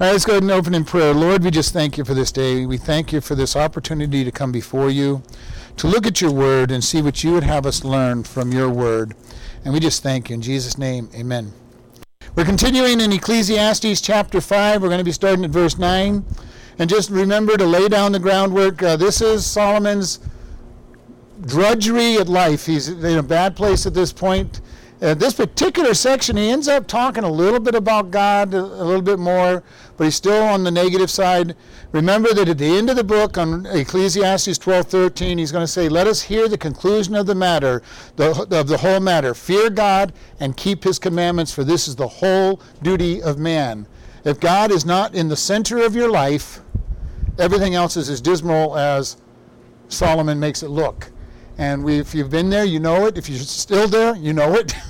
All right, let's go ahead and open in prayer. Lord, we just thank you for this day. We thank you for this opportunity to come before you, to look at your word and see what you would have us learn from your word. And we just thank you. In Jesus' name, amen. We're continuing in Ecclesiastes chapter 5. We're going to be starting at verse 9. And just remember to lay down the groundwork. Uh, this is Solomon's drudgery at life. He's in a bad place at this point. Uh, this particular section, he ends up talking a little bit about God, a, little bit more, but he's still on the negative side. Remember that at the end of the book, on Ecclesiastes 12:13, he's going to say, "Let us hear the conclusion of the matter, the, of the whole matter. Fear God and keep His commandments, for this is the whole duty of man." If God is not in the center of your life, everything else is as dismal as Solomon makes it look. And we, if you've been there, you know it. If you're still there, you know it.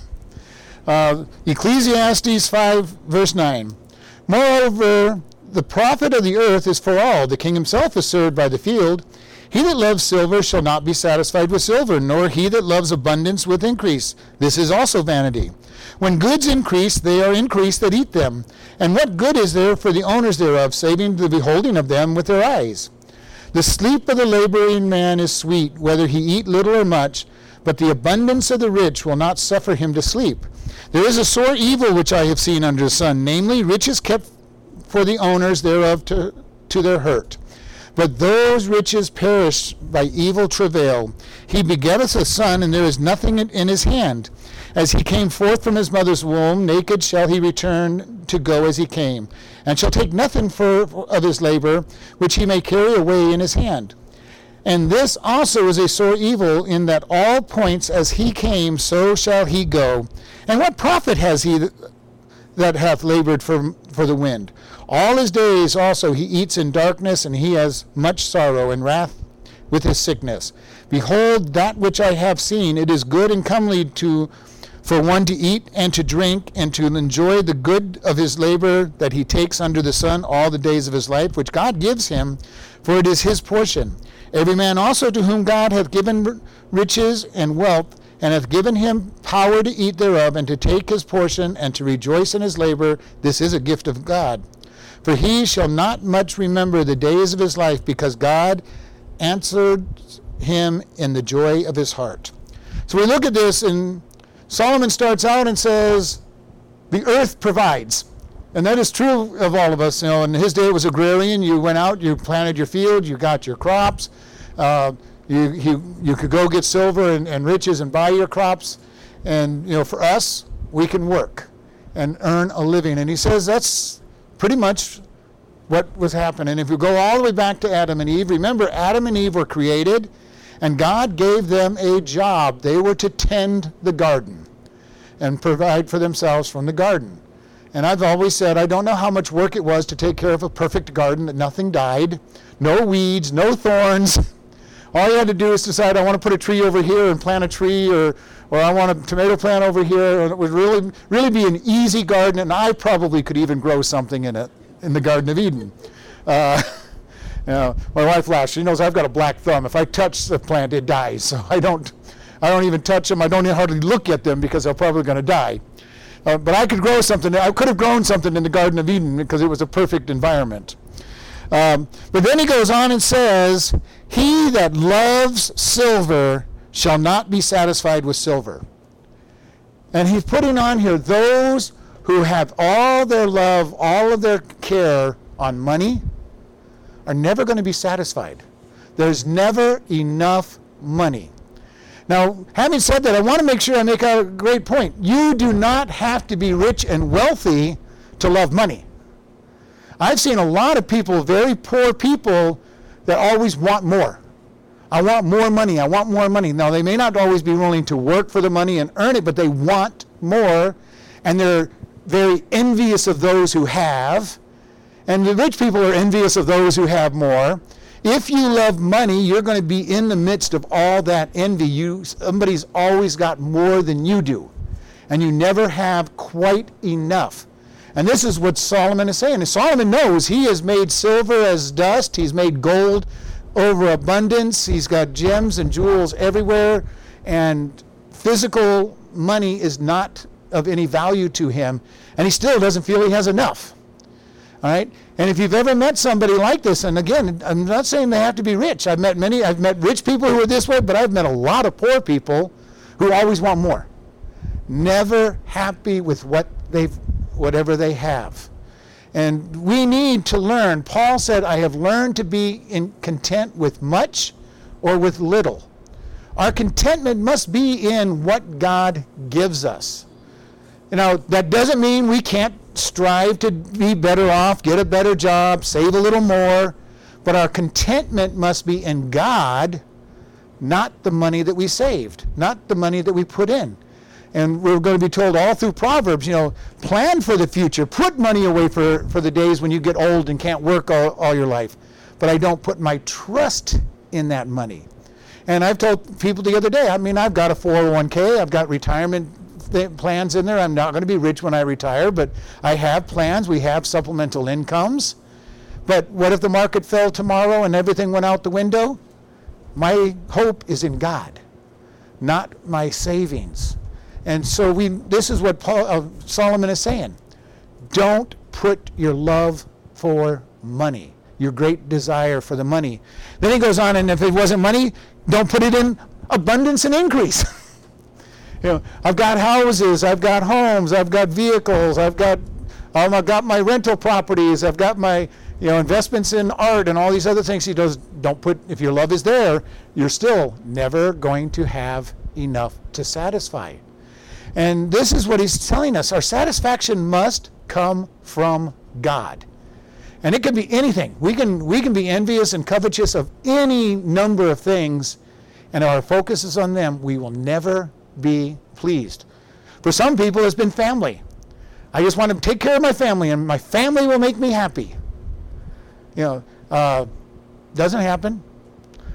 Uh, Ecclesiastes 5, verse 9. Moreover, the profit of the earth is for all. The king himself is served by the field. He that loves silver shall not be satisfied with silver, nor he that loves abundance with increase. This is also vanity. When goods increase, they are increased that eat them. And what good is there for the owners thereof, saving the beholding of them with their eyes? The sleep of the laboring man is sweet, whether he eat little or much, but the abundance of the rich will not suffer him to sleep. There is a sore evil which I have seen under the sun, namely, riches kept for the owners thereof to, to their hurt. But those riches perish by evil travail. He begetteth a son, and there is nothing in his hand. As he came forth from his mother's womb, naked shall he return to go as he came, and shall take nothing for, of his labor, which he may carry away in his hand. And this also is a sore evil, in that all points as he came, so shall he go. And what profit has he that hath labored for, for the wind? All his days also he eats in darkness, and he has much sorrow and wrath with his sickness. Behold, that which I have seen, it is good and comely to for one to eat and to drink and to enjoy the good of his labor that he takes under the sun all the days of his life, which God gives him, for it is his portion. Every man also to whom God hath given riches and wealth, and hath given him power to eat thereof, and to take his portion, and to rejoice in his labor, this is a gift of God. For he shall not much remember the days of his life, because God answered him in the joy of his heart. So we look at this in Solomon starts out and says, The earth provides. And that is true of all of us. You know, in his day it was agrarian. You went out, you planted your field, you got your crops. Uh, you, you, you could go get silver and, and riches and buy your crops. And, you know, for us, we can work and earn a living. And he says that's pretty much what was happening. If you go all the way back to Adam and Eve, remember Adam and Eve were created and God gave them a job. They were to tend the garden and provide for themselves from the garden. And I've always said, I don't know how much work it was to take care of a perfect garden that nothing died, no weeds, no thorns. All you had to do is decide, I want to put a tree over here and plant a tree, or, or I want a tomato plant over here. And it would really, really be an easy garden, and I probably could even grow something in it in the Garden of Eden. Uh, know, my wife laughs. She knows I've got a black thumb. If I touch the plant, it dies. So I don't, I don't even touch them. I don't hardly look at them because they're probably going to die. Uh, but I could grow something. I could have grown something in the Garden of Eden because it was a perfect environment. Um, but then he goes on and says, He that loves silver shall not be satisfied with silver. And he's putting on here those who have all their love, all of their care on money, are never going to be satisfied. There's never enough money. Now, having said that, I want to make sure I make a great point. You do not have to be rich and wealthy to love money. I've seen a lot of people, very poor people, that always want more. I want more money. I want more money. Now, they may not always be willing to work for the money and earn it, but they want more, and they're very envious of those who have and the rich people are envious of those who have more. If you love money, you're going to be in the midst of all that envy. You, somebody's always got more than you do, and you never have quite enough. And this is what Solomon is saying. And Solomon knows he has made silver as dust, he's made gold over abundance, he's got gems and jewels everywhere, and physical money is not of any value to him, and he still doesn't feel he has enough. All right? And if you've ever met somebody like this, and again, I'm not saying they have to be rich. I've met many, I've met rich people who are this way, but I've met a lot of poor people who always want more. Never happy with what they've, whatever they have. And we need to learn. Paul said, I have learned to be content with much or with little. Our contentment must be in what God gives us. You know, that doesn't mean we can't strive to be better off, get a better job, save a little more, but our contentment must be in God, not the money that we saved, not the money that we put in. And we're going to be told all through Proverbs, you know, plan for the future, put money away for, for the days when you get old and can't work all, all your life. But I don't put my trust in that money. And I've told people the other day, I mean, I've got a 401k, I've got retirement plans in there. I'm not going to be rich when I retire, but I have plans. We have supplemental incomes. But what if the market fell tomorrow and everything went out the window? My hope is in God, not my savings. And so we this is what Paul, uh, Solomon is saying. Don't put your love for money, your great desire for the money. Then he goes on and if it wasn't money, don't put it in abundance and increase. you know, I've got houses, I've got homes, I've got vehicles, I've got, um, I've got my rental properties, I've got my, you know, investments in art and all these other things. He does. Don't put. If your love is there, you're still never going to have enough to satisfy. And this is what he's telling us. Our satisfaction must come from God. And it can be anything. We can, we can be envious and covetous of any number of things, and our focus is on them. We will never be pleased. For some people, it's been family. I just want to take care of my family, and my family will make me happy. You know, uh, doesn't happen.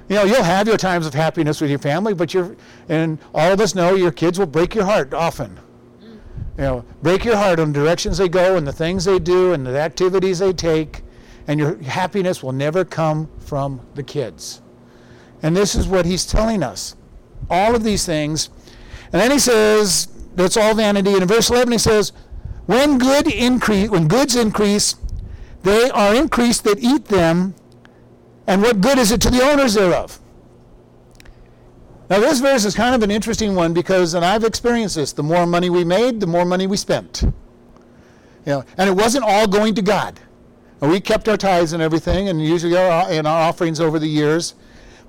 You know, you'll have your times of happiness with your family, but you're, and all of us know your kids will break your heart often. You know, break your heart on the directions they go and the things they do and the activities they take, and your happiness will never come from the kids. And this is what he's telling us. All of these things and then he says, that's all vanity. And in verse 11 he says, when good increase, when goods increase, they are increased that eat them, and what good is it to the owners thereof? Now this verse is kind of an interesting one because, and I've experienced this, the more money we made, the more money we spent. You know, and it wasn't all going to God. And we kept our tithes and everything, and usually our, and our offerings over the years.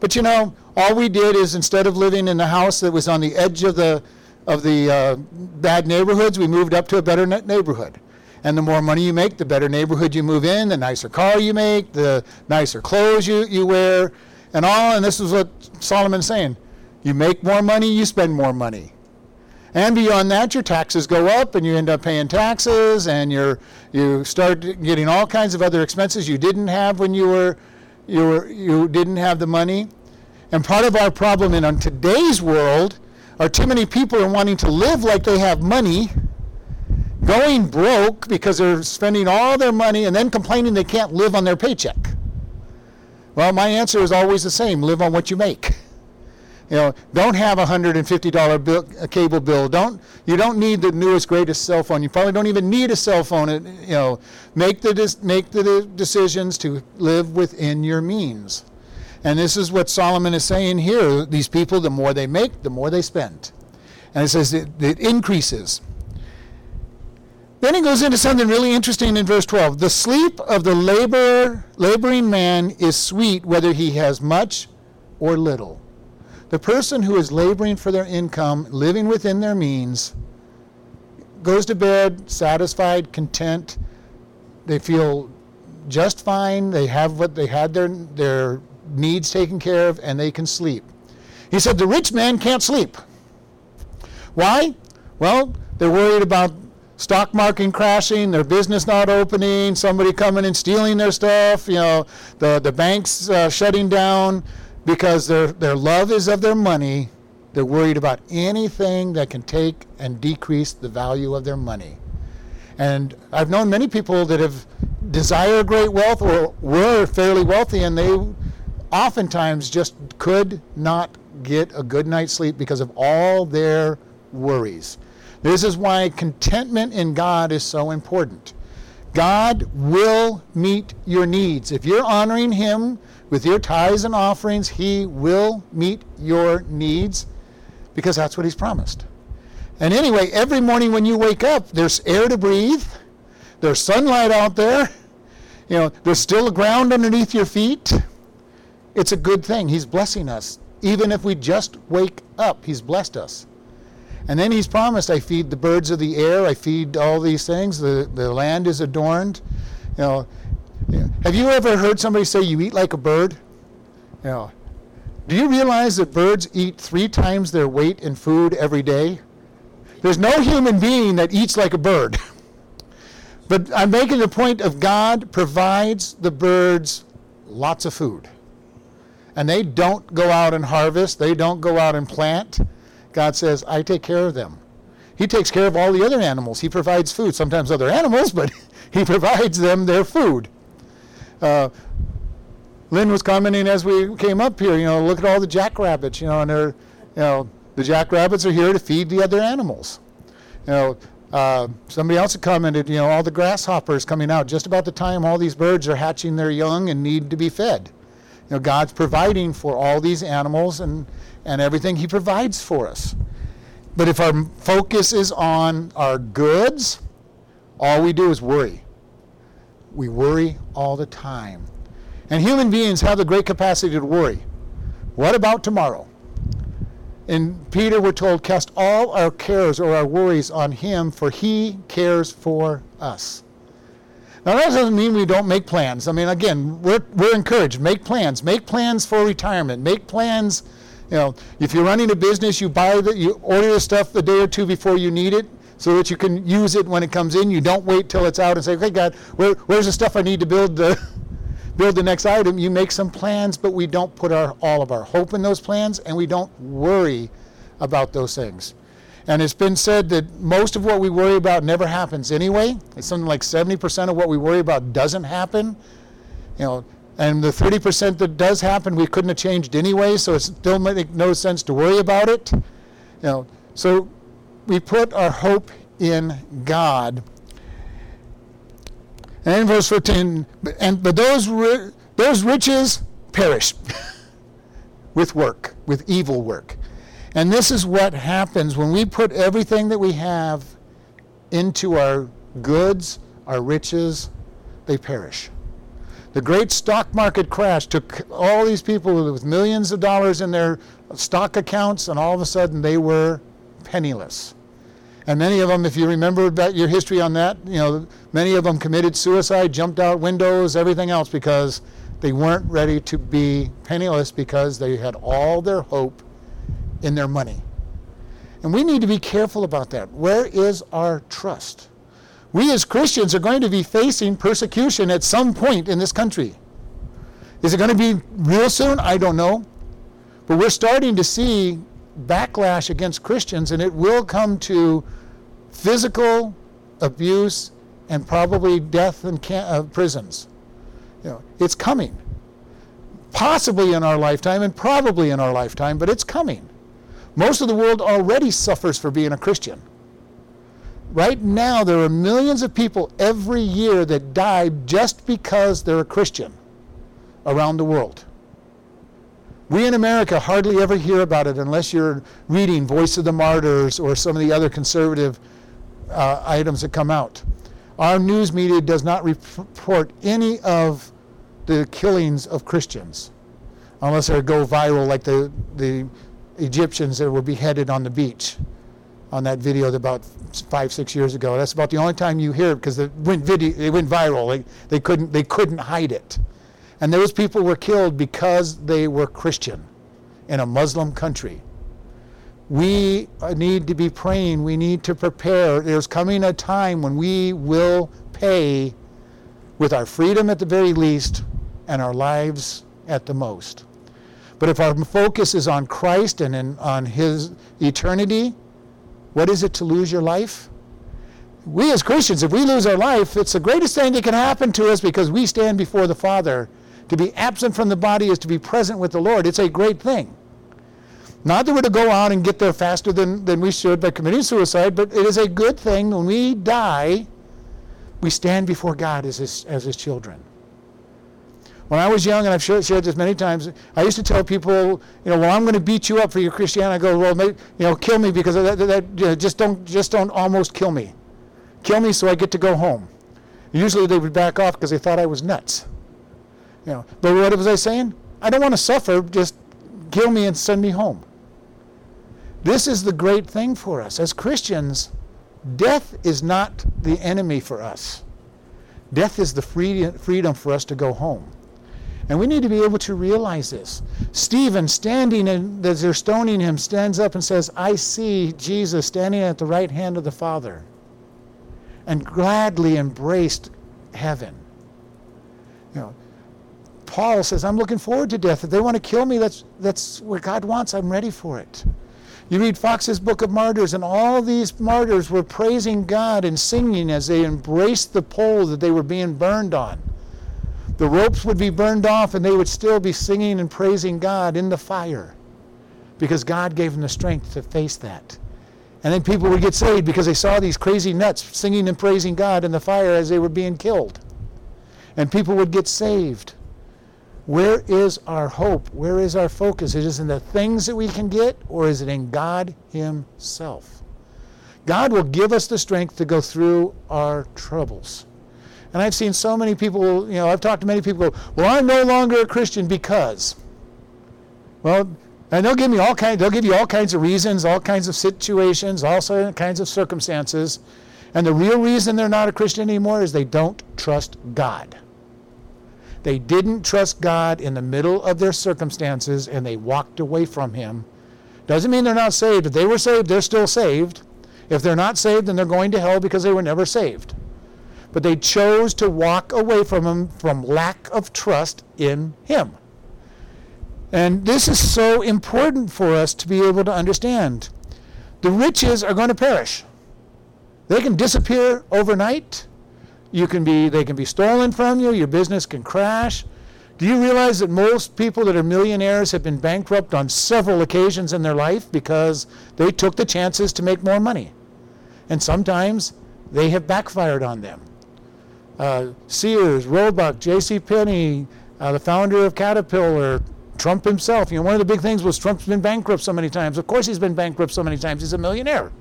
But you know, all we did is instead of living in the house that was on the edge of the of the uh, bad neighborhoods, we moved up to a better neighborhood. And the more money you make, the better neighborhood you move in, the nicer car you make, the nicer clothes you, you wear, and all. And this is what Solomon's saying. You make more money, you spend more money. And beyond that, your taxes go up, and you end up paying taxes, and you're, you start getting all kinds of other expenses you didn't have when you were you, were, you didn't have the money. And part of our problem in today's world are too many people are wanting to live like they have money, going broke because they're spending all their money and then complaining they can't live on their paycheck. Well, my answer is always the same live on what you make. You know, don't have a hundred and fifty dollar cable bill. Don't you don't need the newest greatest cell phone. You probably don't even need a cell phone. Uh, you know, make the make the decisions to live within your means. And this is what Solomon is saying here. These people, the more they make, the more they spend. And it says it, it increases. Then he goes into something really interesting in verse 12. The sleep of the laborer, laboring man is sweet whether he has much or little. The person who is laboring for their income, living within their means, goes to bed satisfied, content. They feel just fine. They have what they had their their needs taken care of, and they can sleep. He said the rich man can't sleep. Why? Well, they're worried about stock market crashing, their business not opening, somebody coming and stealing their stuff, you know, the, the banks uh, shutting down because their, their love is of their money. They're worried about anything that can take and decrease the value of their money. And I've known many people that have desired great wealth or were fairly wealthy, and they oftentimes just could not get a good night's sleep because of all their worries. This is why contentment in God is so important. God will meet your needs. If you're honoring Him with your tithes and offerings, He will meet your needs because that's what He's promised. And anyway, every morning when you wake up, there's air to breathe, there's sunlight out there, you know, there's still ground underneath your feet. It's a good thing. He's blessing us. Even if we just wake up, He's blessed us. And then He's promised, I feed the birds of the air, I feed all these things, the, the land is adorned. You know, have you ever heard somebody say you eat like a bird? Know, do you realize that birds eat three times their weight in food every day? There's no human being that eats like a bird. but I'm making the point of God provides the birds lots of food. And they don't go out and harvest, they don't go out and plant. God says, I take care of them. He takes care of all the other animals. He provides food, sometimes other animals, but He provides them their food. Uh, Lynn was commenting as we came up here, you know, look at all the jackrabbits, you know, and they're, you know, the jackrabbits are here to feed the other animals. You know, uh, somebody else had commented, you know, all the grasshoppers coming out just about the time all these birds are hatching their young and need to be fed. You know, God's providing for all these animals and, and everything He provides for us. But if our focus is on our goods, all we do is worry. We worry all the time. And human beings have the great capacity to worry. What about tomorrow? In Peter, we're told, cast all our cares or our worries on him, for he cares for us. Now, that doesn't mean we don't make plans. I mean, again, we're, we're encouraged. Make plans. Make plans for retirement. Make plans. You know, if you're running a business, you buy the, you order the stuff the day or two before you need it so that you can use it when it comes in. You don't wait till it's out and say, okay, God, where, where's the stuff I need to build the, build the next item? You make some plans, but we don't put our, all of our hope in those plans and we don't worry about those things. And it's been said that most of what we worry about never happens anyway. It's something like 70% of what we worry about doesn't happen. You know, and the 30% that does happen, we couldn't have changed anyway, so it still makes no sense to worry about it. You know, so we put our hope in God. And in verse 15, and but those ri- those riches perish with work, with evil work. And this is what happens when we put everything that we have into our goods, our riches, they perish. The great stock market crash took all these people with millions of dollars in their stock accounts, and all of a sudden they were penniless. And many of them, if you remember about your history on that, you know, many of them committed suicide, jumped out windows, everything else because they weren't ready to be penniless because they had all their hope in their money. And we need to be careful about that. Where is our trust? We as Christians are going to be facing persecution at some point in this country. Is it going to be real soon? I don't know. But we're starting to see backlash against Christians, and it will come to physical abuse and probably death in can- uh, prisons. You know, it's coming. Possibly in our lifetime, and probably in our lifetime, but it's coming. Most of the world already suffers for being a Christian. Right now, there are millions of people every year that die just because they're a Christian around the world. We in America hardly ever hear about it unless you're reading Voice of the Martyrs or some of the other conservative uh, items that come out. Our news media does not report any of the killings of Christians unless they go viral like the, the Egyptians that were beheaded on the beach on that video about five, six years ago. That's about the only time you hear it because it went, video, went viral. They, they, couldn't, they couldn't hide it. And those people were killed because they were Christian in a Muslim country. We need to be praying. We need to prepare. There's coming a time when we will pay with our freedom at the very least and our lives at the most. But if our focus is on Christ and in, on His eternity, what is it to lose your life? We as Christians, if we lose our life, it's the greatest thing that can happen to us because we stand before the Father. To be absent from the body is to be present with the Lord. It's a great thing. Not that we're to go out and get there faster than, than we should by committing suicide, but it is a good thing when we die we stand before God as his, as his children. When I was young, and I've shared, this many times, I used to tell people, you know, well, I'm going to beat you up for your Christianity. I go, well, maybe, you know, kill me because that, that you know, just don't, just don't almost kill me. Kill me so I get to go home. Usually they would back off because they thought I was nuts. You know, but what was I saying? I don't want to suffer. Just kill me and send me home. This is the great thing for us as Christians. Death is not the enemy for us. Death is the freedom for us to go home. And we need to be able to realize this. Stephen, standing and as they're stoning him, stands up and says, I see Jesus standing at the right hand of the Father, and gladly embraced heaven. Paul says, I'm looking forward to death. If they want to kill me, that's, that's what God wants. I'm ready for it. You read Fox's Book of Martyrs, and all these martyrs were praising God and singing as they embraced the pole that they were being burned on. The ropes would be burned off and they would still be singing and praising God in the fire because God gave them the strength to face that. And then people would get saved because they saw these crazy nuts singing and praising God in the fire as they were being killed. And people would get saved. Where is our hope? Where is our focus? Is it in the things that we can get, or is it in God Himself? God will give us the strength to go through our troubles. And I've seen so many people, you know, I've talked to many people go, well, I'm no longer a Christian because. Well, and they'll give me all kinds, they'll give you all kinds of reasons, all kinds of situations, all kinds of circumstances. And the real reason they're not a Christian anymore is they don't trust God. They didn't trust God in the middle of their circumstances and they walked away from Him. Doesn't mean they're not saved. If they were saved, they're still saved. If they're not saved, then they're going to hell because they were never saved but they chose to walk away from him from lack of trust in him. And this is so important for us to be able to understand. The riches are going to perish. They can disappear overnight. You can be they can be stolen from you, your business can crash. Do you realize that most people that are millionaires have been bankrupt on several occasions in their life because they took the chances to make more money? And sometimes they have backfired on them uh, Sears, Roebuck, J.C. Penney, uh, the founder of Caterpillar, Trump himself. You know, one of the big things was Trump's been bankrupt so many times. Of course, he's been bankrupt so many times. He's a millionaire.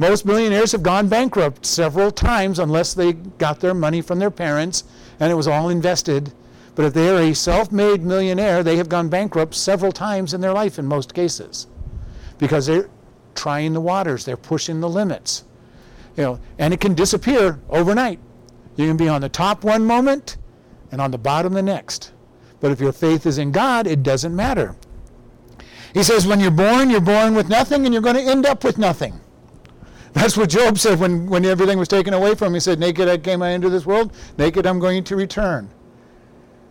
Most millionaires have gone bankrupt several times unless they got their money from their parents and it was all invested. But if they are a self made millionaire, they have gone bankrupt several times in their life in most cases because they're trying the waters, they're pushing the limits. You know, and it can disappear overnight. You can be on the top one moment and on the bottom the next. But if your faith is in God, it doesn't matter. He says, when you're born, you're born with nothing and you're going to end up with nothing. That's what Job said when, when everything was taken away from him. He said, Naked I came I into this world, naked I'm going to return.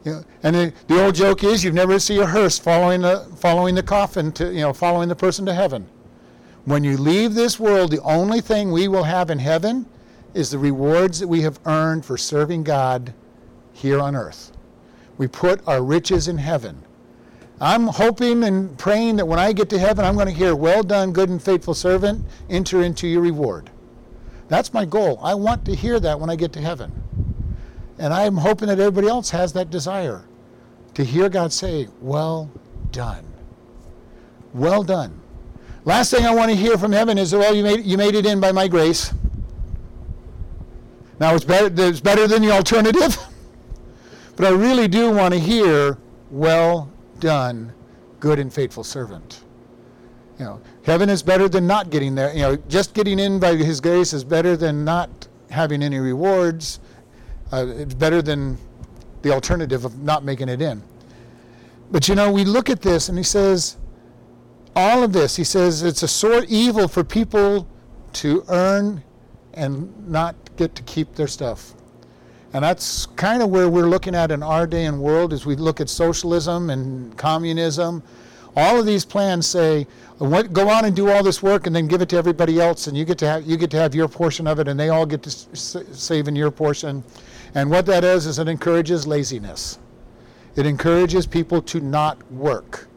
You know, and the, the old joke is you never see a hearse following the, following the coffin to, you know, following the person to heaven. When you leave this world, the only thing we will have in heaven is the rewards that we have earned for serving God here on earth. We put our riches in heaven. I'm hoping and praying that when I get to heaven, I'm going to hear, Well done, good and faithful servant, enter into your reward. That's my goal. I want to hear that when I get to heaven. And I'm hoping that everybody else has that desire to hear God say, Well done. Well done. Last thing I want to hear from heaven is, Well, you made, you made it in by my grace. Now, it's better, it's better than the alternative, but I really do want to hear, well done, good and faithful servant. You know, heaven is better than not getting there. You know, just getting in by His grace is better than not having any rewards. Uh, it's better than the alternative of not making it in. But you know, we look at this and he says, all of this, he says, it's a sore evil for people to earn and not get to keep their stuff. And that's kind of where we're looking at in our day and world as we look at socialism and communism. All of these plans say, go on and do all this work and then give it to everybody else, and you get to have, you get to have your portion of it, and they all get to save in your portion. And what that is, is it encourages laziness. It encourages people to not work.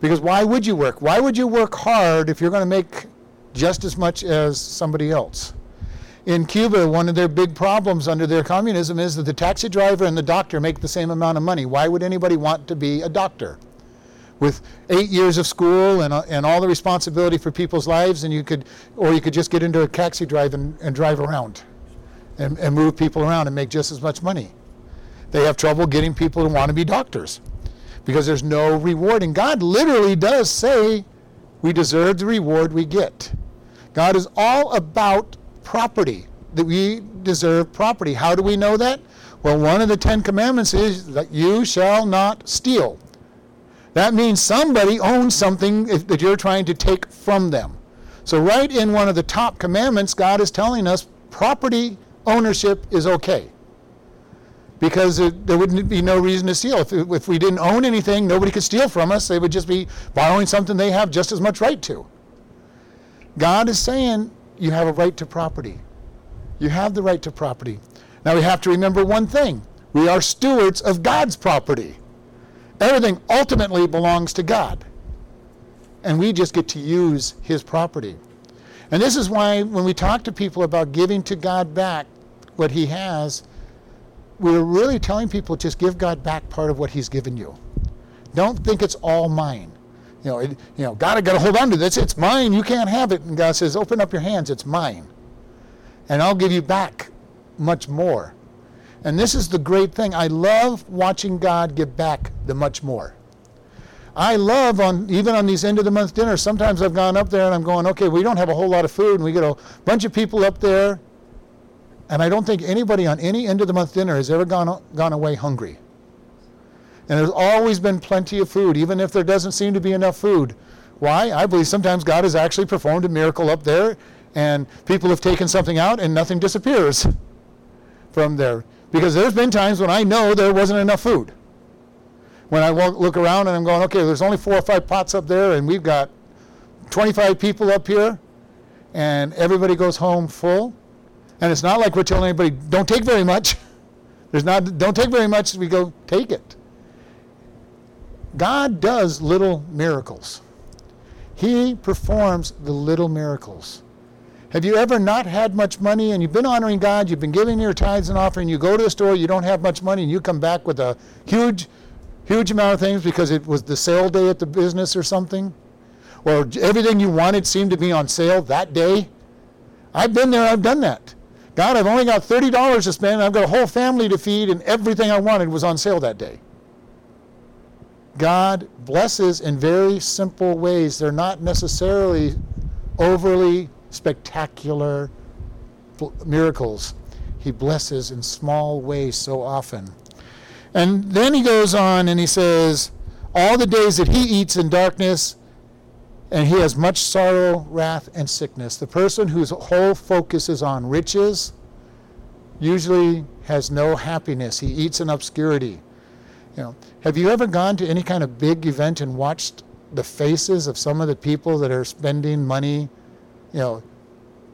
Because why would you work? Why would you work hard if you're going to make just as much as somebody else? In Cuba, one of their big problems under their communism is that the taxi driver and the doctor make the same amount of money. Why would anybody want to be a doctor? With eight years of school and, uh, and all the responsibility for people's lives, and you could, or you could just get into a taxi drive and, and drive around and, and move people around and make just as much money. They have trouble getting people to want to be doctors because there's no reward. And God literally does say we deserve the reward we get. God is all about property, that we deserve property. How do we know that? Well, one of the Ten Commandments is that you shall not steal. That means somebody owns something that you're trying to take from them. So, right in one of the top commandments, God is telling us property ownership is okay. Because it, there wouldn't be no reason to steal. If, if we didn't own anything, nobody could steal from us. They would just be borrowing something they have just as much right to. God is saying you have a right to property. You have the right to property. Now we have to remember one thing we are stewards of God's property. Everything ultimately belongs to God. And we just get to use His property. And this is why when we talk to people about giving to God back what He has, we're really telling people just give God back part of what He's given you. Don't think it's all mine you know, it, you know, God, I got to hold on to this. It's mine. You can't have it. And God says, open up your hands. It's mine. And I'll give you back much more. And this is the great thing. I love watching God give back the much more. I love on even on these end of the month dinners. Sometimes I've gone up there and I'm going, okay, we don't have a whole lot of food, and we get a bunch of people up there, and I don't think anybody on any end of the month dinner has ever gone gone away hungry. And there's always been plenty of food, even if there doesn't seem to be enough food. Why? I believe sometimes God has actually performed a miracle up there, and people have taken something out and nothing disappears from there. Because there's been times when I know there wasn't enough food. When I look around and I'm going, okay, there's only four or five pots up there, and we've got 25 people up here, and everybody goes home full. And it's not like we're telling anybody, don't take very much. There's not, don't take very much. We go, take it. God does little miracles. He performs the little miracles. Have you ever not had much money and you've been honoring God, you've been giving your tithes and offering, you go to the store, you don't have much money, and you come back with a huge, huge amount of things because it was the sale day at the business or something? Or everything you wanted seemed to be on sale that day? I've been there, I've done that. God, I've only got $30 to spend, I've got a whole family to feed, and everything I wanted was on sale that day. God blesses in very simple ways. They're not necessarily overly spectacular miracles. He blesses in small ways so often. And then he goes on and he says, All the days that he eats in darkness, and he has much sorrow, wrath, and sickness. The person whose whole focus is on riches usually has no happiness. He eats in obscurity. You know, have you ever gone to any kind of big event and watched the faces of some of the people that are spending money, you know,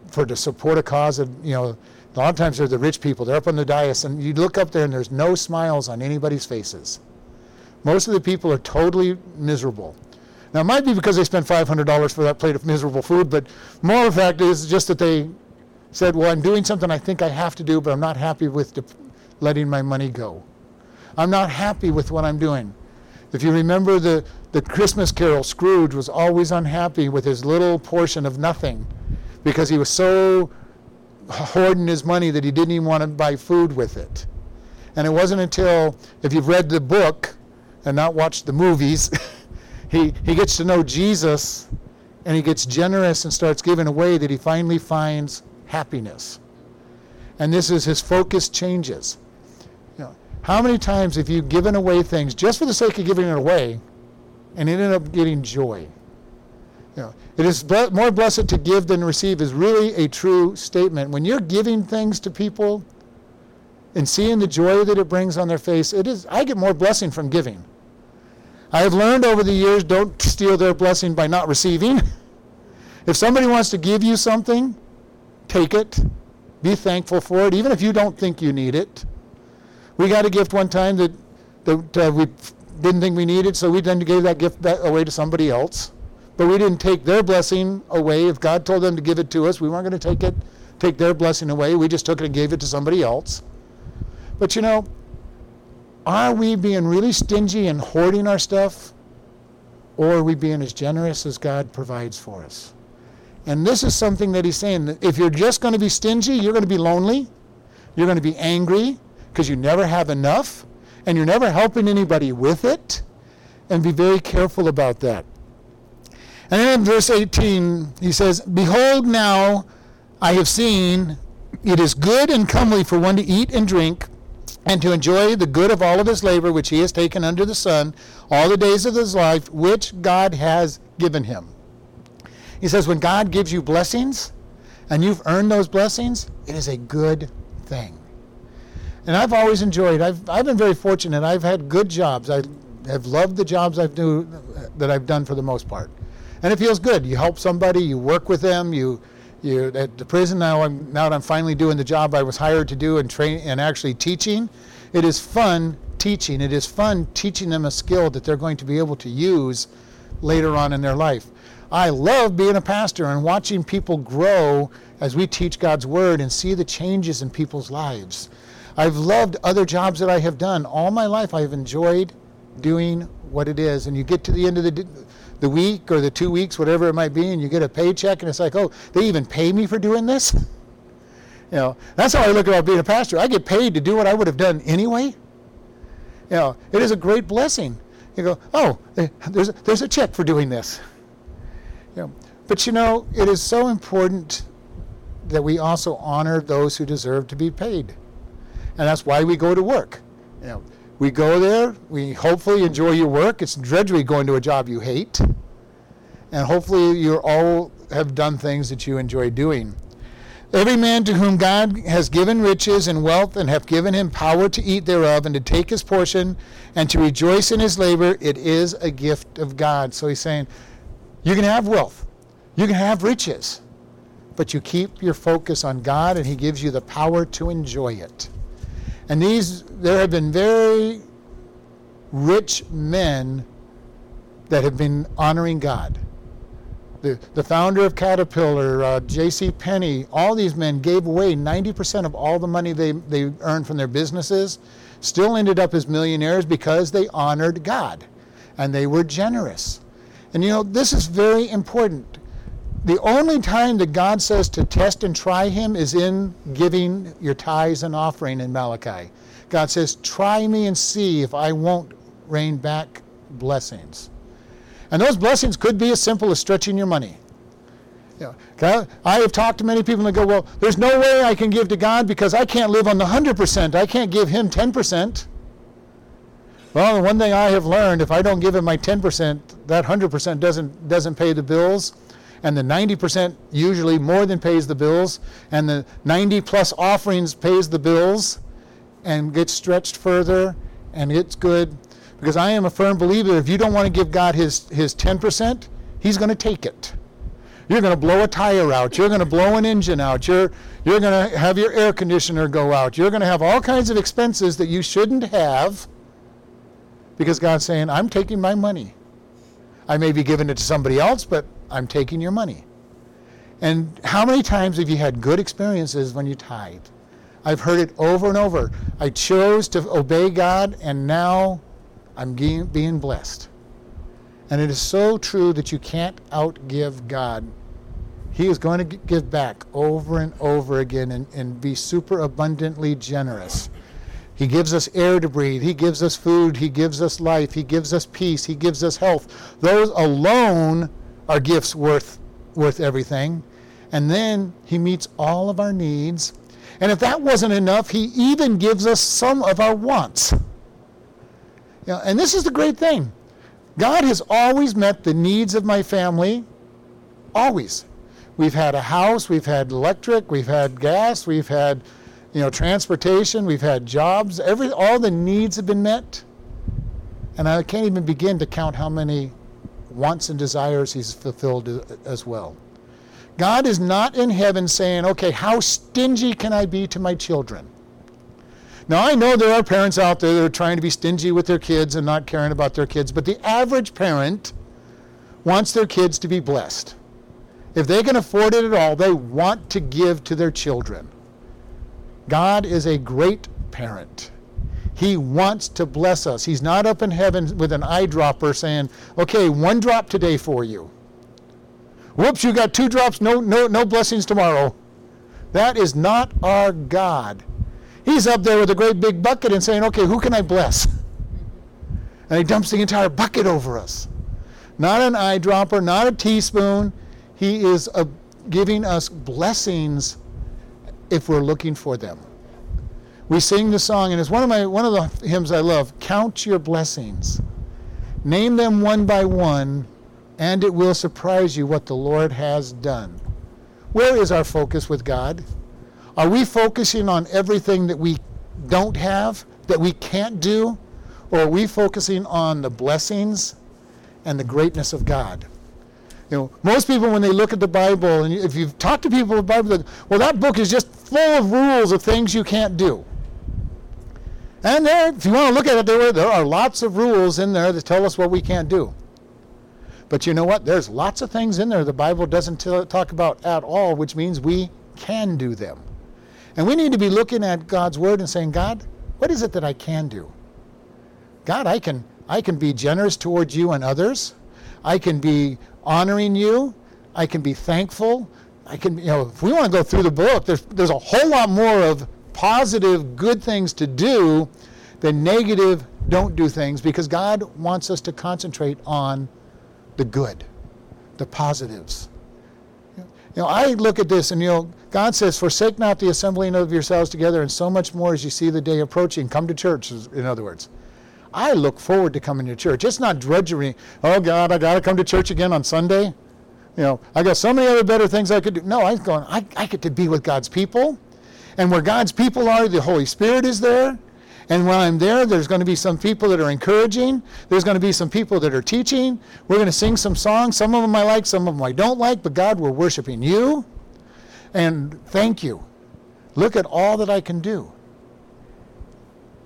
for to support a cause? Of, you know, a lot of times they're the rich people. They're up on the dais, and you look up there and there's no smiles on anybody's faces. Most of the people are totally miserable. Now, it might be because they spent $500 for that plate of miserable food, but more of the fact is just that they said, Well, I'm doing something I think I have to do, but I'm not happy with letting my money go. I'm not happy with what I'm doing. If you remember the, the Christmas carol, Scrooge was always unhappy with his little portion of nothing because he was so hoarding his money that he didn't even want to buy food with it. And it wasn't until, if you've read the book and not watched the movies, he, he gets to know Jesus and he gets generous and starts giving away that he finally finds happiness. And this is his focus changes. How many times have you given away things just for the sake of giving it away and ended up getting joy? You know, it is more blessed to give than receive is really a true statement. When you're giving things to people and seeing the joy that it brings on their face, it is I get more blessing from giving. I have learned over the years don't steal their blessing by not receiving. if somebody wants to give you something, take it. Be thankful for it, even if you don't think you need it. We got a gift one time that, that uh, we didn't think we needed, so we then gave that gift back away to somebody else. But we didn't take their blessing away. If God told them to give it to us, we weren't going to take it take their blessing away. We just took it and gave it to somebody else. But you know, are we being really stingy and hoarding our stuff? Or are we being as generous as God provides for us? And this is something that he's saying that if you're just going to be stingy, you're going to be lonely. You're going to be angry because you never have enough and you're never helping anybody with it. And be very careful about that. And then in verse 18, he says, Behold, now I have seen it is good and comely for one to eat and drink and to enjoy the good of all of his labor which he has taken under the sun all the days of his life which God has given him. He says, when God gives you blessings and you've earned those blessings, it is a good thing. And I've always enjoyed, I've, I've been very fortunate. I've had good jobs. I have loved the jobs I've do, that I've done for the most part. And it feels good. You help somebody, you work with them, you, you at the prison now I'm now I'm finally doing the job I was hired to do and train and actually teaching. It is fun teaching. It is fun teaching them a skill that they're going to be able to use later on in their life. I love being a pastor and watching people grow as we teach God's word and see the changes in people's lives. I've loved other jobs that I have done. All my life I've enjoyed doing what it is. And you get to the end of the the week or the two weeks, whatever it might be, and you get a paycheck, and it's like, oh, they even pay me for doing this? You know, that's how I look about being a pastor. I get paid to do what I would have done anyway. You know, it is a great blessing. You go, oh, eh, there's a, there's a check for doing this. You know, but you know, it is so important that we also honor those who deserve to be paid, and that's why we go to work. You know, we go there, we hopefully enjoy your work. It's drudgery going to a job you hate. And hopefully you all have done things that you enjoy doing. Every man to whom God has given riches and wealth and have given him power to eat thereof and to take his portion and to rejoice in his labor, it is a gift of God. So he's saying, you can have wealth, you can have riches, but you keep your focus on God and he gives you the power to enjoy it. And these, there have been very rich men that have been honoring God. The, the founder of Caterpillar, uh, J.C. Penney, all these men gave away 90% of all the money they, they earned from their businesses, still ended up as millionaires because they honored God and they were generous. And you know, this is very important the only time that God says to test and try him is in giving your tithes and offering in Malachi. God says, Try me and see if I won't rain back blessings. And those blessings could be as simple as stretching your money. I have talked to many people that go, Well, there's no way I can give to God because I can't live on the 100%. I can't give Him 10%. Well, the one thing I have learned, if I don't give Him my 10%, that 100% doesn't, doesn't pay the bills and the 90% usually more than pays the bills, and the 90 plus offerings pays the bills and gets stretched further and it's good. Because I am a firm believer if you don't want to give God his, his 10%, he's going to take it. You're going to blow a tire out. You're going to blow an engine out. You're, you're going to have your air conditioner go out. You're going to have all kinds of expenses that you shouldn't have because God's saying, I'm taking my money. I may be giving it to somebody else, but I'm taking your money. And how many times have you had good experiences when you tithe? I've heard it over and over. I chose to obey God, and now I'm being blessed. And it is so true that you can't outgive God. He is going to give back over and over again and, and be super abundantly generous. He gives us air to breathe. He gives us food. He gives us life. He gives us peace. He gives us health. Those alone are gifts worth worth everything. And then he meets all of our needs. And if that wasn't enough, he even gives us some of our wants. You know, and this is the great thing. God has always met the needs of my family. Always. We've had a house, we've had electric, we've had gas, we've had you know transportation, we've had jobs, every all the needs have been met. And I can't even begin to count how many wants and desires he's fulfilled as well. God is not in heaven saying, okay, how stingy can I be to my children? Now, I know there are parents out there that are trying to be stingy with their kids and not caring about their kids, but the average parent wants their kids to be blessed. If they can afford it at all, they want to give to their children. God is a great parent. He wants to bless us. He's not up in heaven with an eyedropper saying, okay, one drop today for you. Whoops, you got two drops, no, no, no blessings tomorrow. That is not our God. He's up there with a great big bucket and saying, okay, who can I bless? And he dumps the entire bucket over us. Not an eyedropper, not a teaspoon. He is a, giving us blessings if we're looking for them. We sing the song, and it's one of my one of the hymns I love. Count your blessings, name them one by one, and it will surprise you what the Lord has done. Where is our focus with God? Are we focusing on everything that we don't have, that we can't do? Or are we focusing on the blessings and the greatness of God? You know, most people, when they look at the Bible, and if you've talked to people about the Bible, well, that book is just full of rules of things you can't do. And there, if you want to look at it, there, there are lots of rules in there that tell us what we can't do. But you know what? There's lots of things in there the Bible doesn't t- talk about at all, which means we can do them. And we need to be looking at God's Word and saying, God, what is it that I can do? God, I can, I can be generous towards you and others. I can be honoring you. I can be thankful. I can, you know, if we want to go through the book, there's, there's a whole lot more of positive, good things to do than negative, don't do things because God wants us to concentrate on the good, the positives. You know, I look at this and, you know, God says, Forsake not the assembling of yourselves together, and so much more as you see the day approaching. Come to church, in other words. I look forward to coming to church. It's not drudgery. Oh, God, I got to come to church again on Sunday. You know, I got so many other better things I could do. No, I'm going, I, I get to be with God's people. And where God's people are, the Holy Spirit is there. And when I'm there, there's going to be some people that are encouraging. There's going to be some people that are teaching. We're going to sing some songs. Some of them I like, some of them I don't like. But God, we're worshiping you. And thank you. Look at all that I can do.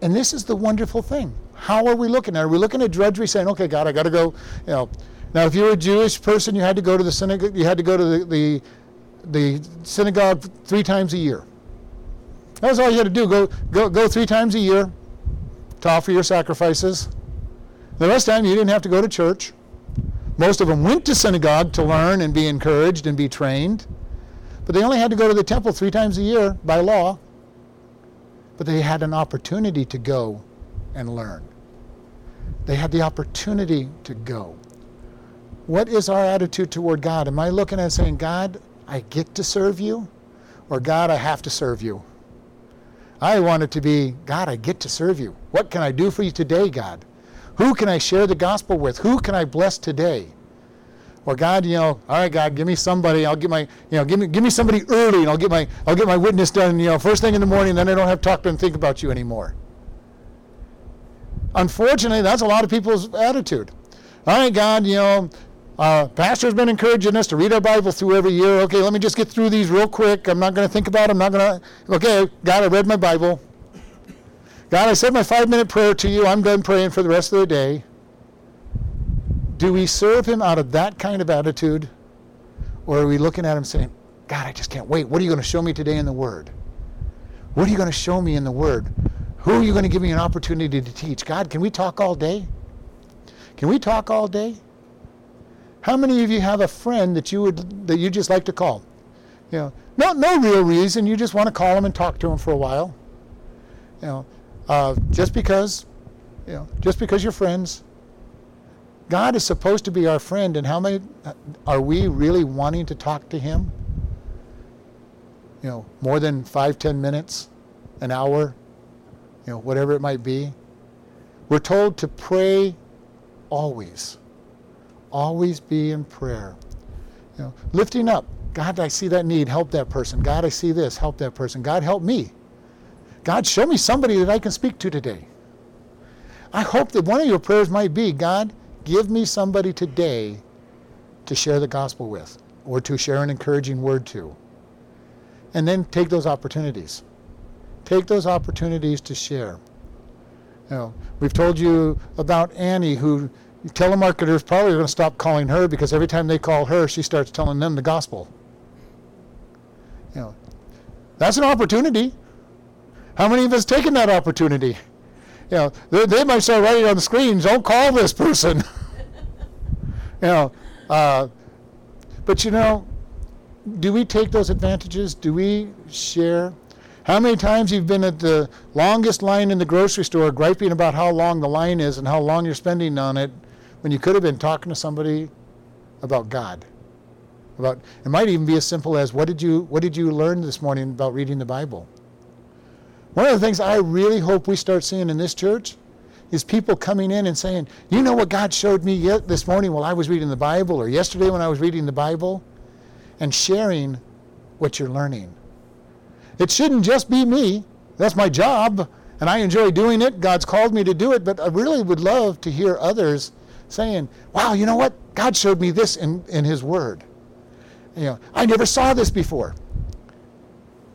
And this is the wonderful thing. How are we looking at? Are we looking at drudgery, saying, "Okay, God, I got to go"? You know, now if you're a Jewish person, you had to go to the synagogue. You had to go to the, the the synagogue three times a year. That was all you had to do. Go, go, go three times a year to offer your sacrifices. The rest of the time, you didn't have to go to church. Most of them went to synagogue to learn and be encouraged and be trained. But they only had to go to the temple three times a year by law. But they had an opportunity to go and learn. They had the opportunity to go. What is our attitude toward God? Am I looking at saying, God, I get to serve you? Or God, I have to serve you? I want it to be, God, I get to serve you. What can I do for you today, God? Who can I share the gospel with? Who can I bless today? Or God, you know, all right, God, give me somebody. I'll get my, you know, give me, give me somebody early, and I'll get my, I'll get my witness done. You know, first thing in the morning. Then I don't have to talk to and think about you anymore. Unfortunately, that's a lot of people's attitude. All right, God, you know, uh, pastor's been encouraging us to read our Bible through every year. Okay, let me just get through these real quick. I'm not going to think about them. I'm not going to. Okay, God, I read my Bible. God, I said my five minute prayer to you. I'm done praying for the rest of the day. Do we serve Him out of that kind of attitude? Or are we looking at Him saying, God, I just can't wait. What are you going to show me today in the Word? What are you going to show me in the Word? Who are you going to give me an opportunity to teach? God, can we talk all day? Can we talk all day? How many of you have a friend that you would that you just like to call? You know, no no real reason. You just want to call them and talk to them for a while. You know, uh, just because, you know, just because you're friends. God is supposed to be our friend, and how many are we really wanting to talk to Him? You know, more than five, ten minutes, an hour, you know, whatever it might be. We're told to pray always always be in prayer. You know, lifting up. God, I see that need. Help that person. God, I see this. Help that person. God, help me. God, show me somebody that I can speak to today. I hope that one of your prayers might be God, give me somebody today to share the gospel with or to share an encouraging word to. And then take those opportunities. Take those opportunities to share. You know, we've told you about Annie who telemarketers probably are going to stop calling her because every time they call her, she starts telling them the gospel. You know, that's an opportunity. How many of us taken that opportunity? You know, they, they might start writing on the screens, "Don't call this person." you know, uh, but you know, do we take those advantages? Do we share? How many times you've been at the longest line in the grocery store griping about how long the line is and how long you're spending on it when you could have been talking to somebody about God? About it might even be as simple as what did you what did you learn this morning about reading the Bible? One of the things I really hope we start seeing in this church is people coming in and saying, "You know what God showed me yet this morning while I was reading the Bible or yesterday when I was reading the Bible?" and sharing what you're learning. It shouldn't just be me. That's my job and I enjoy doing it. God's called me to do it, but I really would love to hear others saying, "Wow, you know what? God showed me this in in his word." You know, I never saw this before.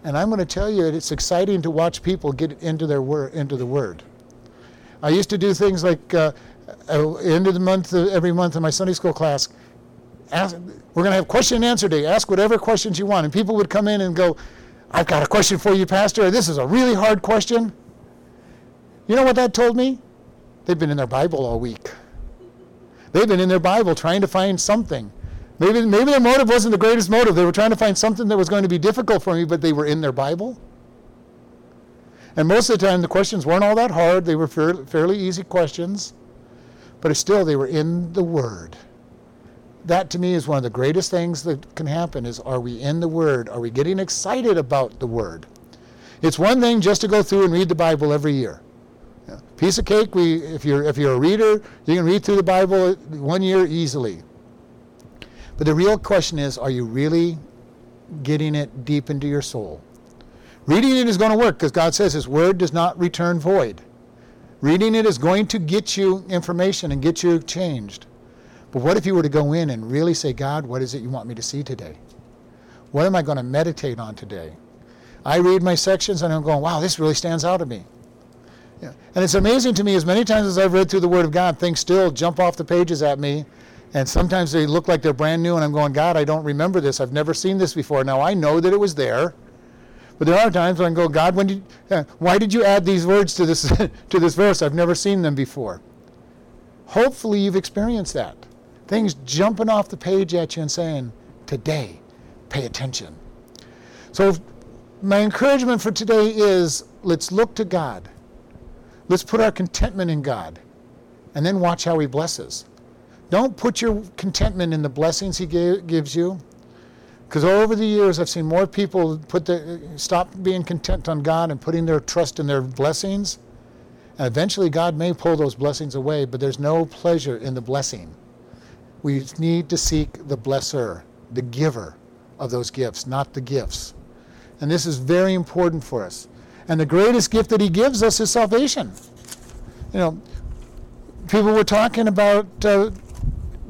And I'm going to tell you, that it's exciting to watch people get into their word, into the Word. I used to do things like uh, uh, end of the month, uh, every month in my Sunday school class. Ask, we're going to have question and answer day. Ask whatever questions you want, and people would come in and go, "I've got a question for you, Pastor. This is a really hard question." You know what that told me? They've been in their Bible all week. They've been in their Bible trying to find something. Maybe, maybe their motive wasn't the greatest motive. They were trying to find something that was going to be difficult for me, but they were in their Bible. And most of the time, the questions weren't all that hard. They were fairly easy questions, but still, they were in the Word. That to me is one of the greatest things that can happen is are we in the Word? Are we getting excited about the Word? It's one thing just to go through and read the Bible every year. Yeah. Piece of cake, we, if, you're, if you're a reader, you can read through the Bible one year easily. But the real question is are you really getting it deep into your soul? Reading it is going to work because God says His word does not return void. Reading it is going to get you information and get you changed. But what if you were to go in and really say, God, what is it you want me to see today? What am I going to meditate on today? I read my sections and I'm going, wow, this really stands out to me. Yeah. And it's amazing to me as many times as I've read through the Word of God, things still jump off the pages at me and sometimes they look like they're brand new, and I'm going, God, I don't remember this. I've never seen this before. Now I know that it was there, but there are times when I go, God, when did, uh, why did you add these words to this to this verse? I've never seen them before. Hopefully, you've experienced that. Things jumping off the page at you and saying, Today, pay attention. So, my encouragement for today is let's look to God. Let's put our contentment in God, and then watch how He blesses. Don't put your contentment in the blessings He gave, gives you. Because over the years, I've seen more people put the, stop being content on God and putting their trust in their blessings. And eventually, God may pull those blessings away, but there's no pleasure in the blessing. We need to seek the blesser, the giver of those gifts, not the gifts. And this is very important for us. And the greatest gift that He gives us is salvation. You know, people were talking about uh,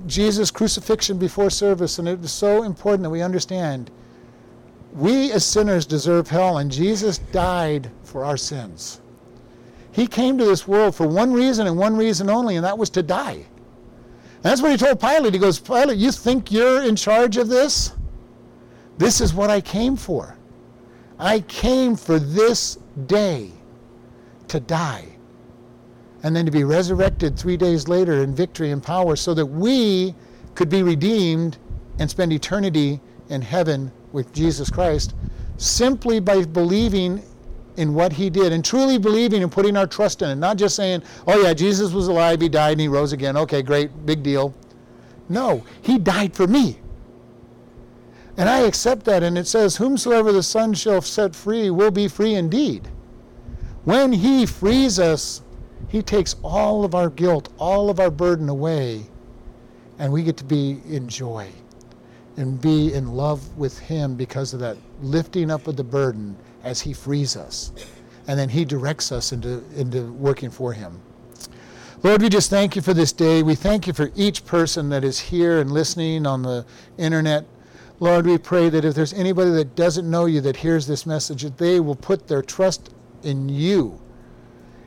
Jesus' crucifixion before service, and it is so important that we understand we as sinners deserve hell, and Jesus died for our sins. He came to this world for one reason and one reason only, and that was to die. And that's what he told Pilate. He goes, Pilate, you think you're in charge of this? This is what I came for. I came for this day to die and then to be resurrected three days later in victory and power so that we could be redeemed and spend eternity in heaven with Jesus Christ simply by believing in what he did and truly believing and putting our trust in it. Not just saying, oh, yeah, Jesus was alive, he died, and he rose again. Okay, great, big deal. No, he died for me. And I accept that. And it says, Whomsoever the Son shall set free will be free indeed. When he frees us he takes all of our guilt, all of our burden away, and we get to be in joy and be in love with Him because of that lifting up of the burden as He frees us. And then He directs us into, into working for Him. Lord, we just thank you for this day. We thank you for each person that is here and listening on the internet. Lord, we pray that if there's anybody that doesn't know you that hears this message, that they will put their trust in you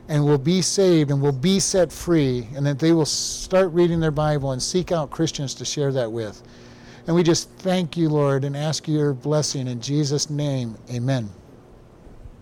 and will be saved and will be set free, and that they will start reading their Bible and seek out Christians to share that with. And we just thank you, Lord, and ask your blessing in Jesus' name. Amen.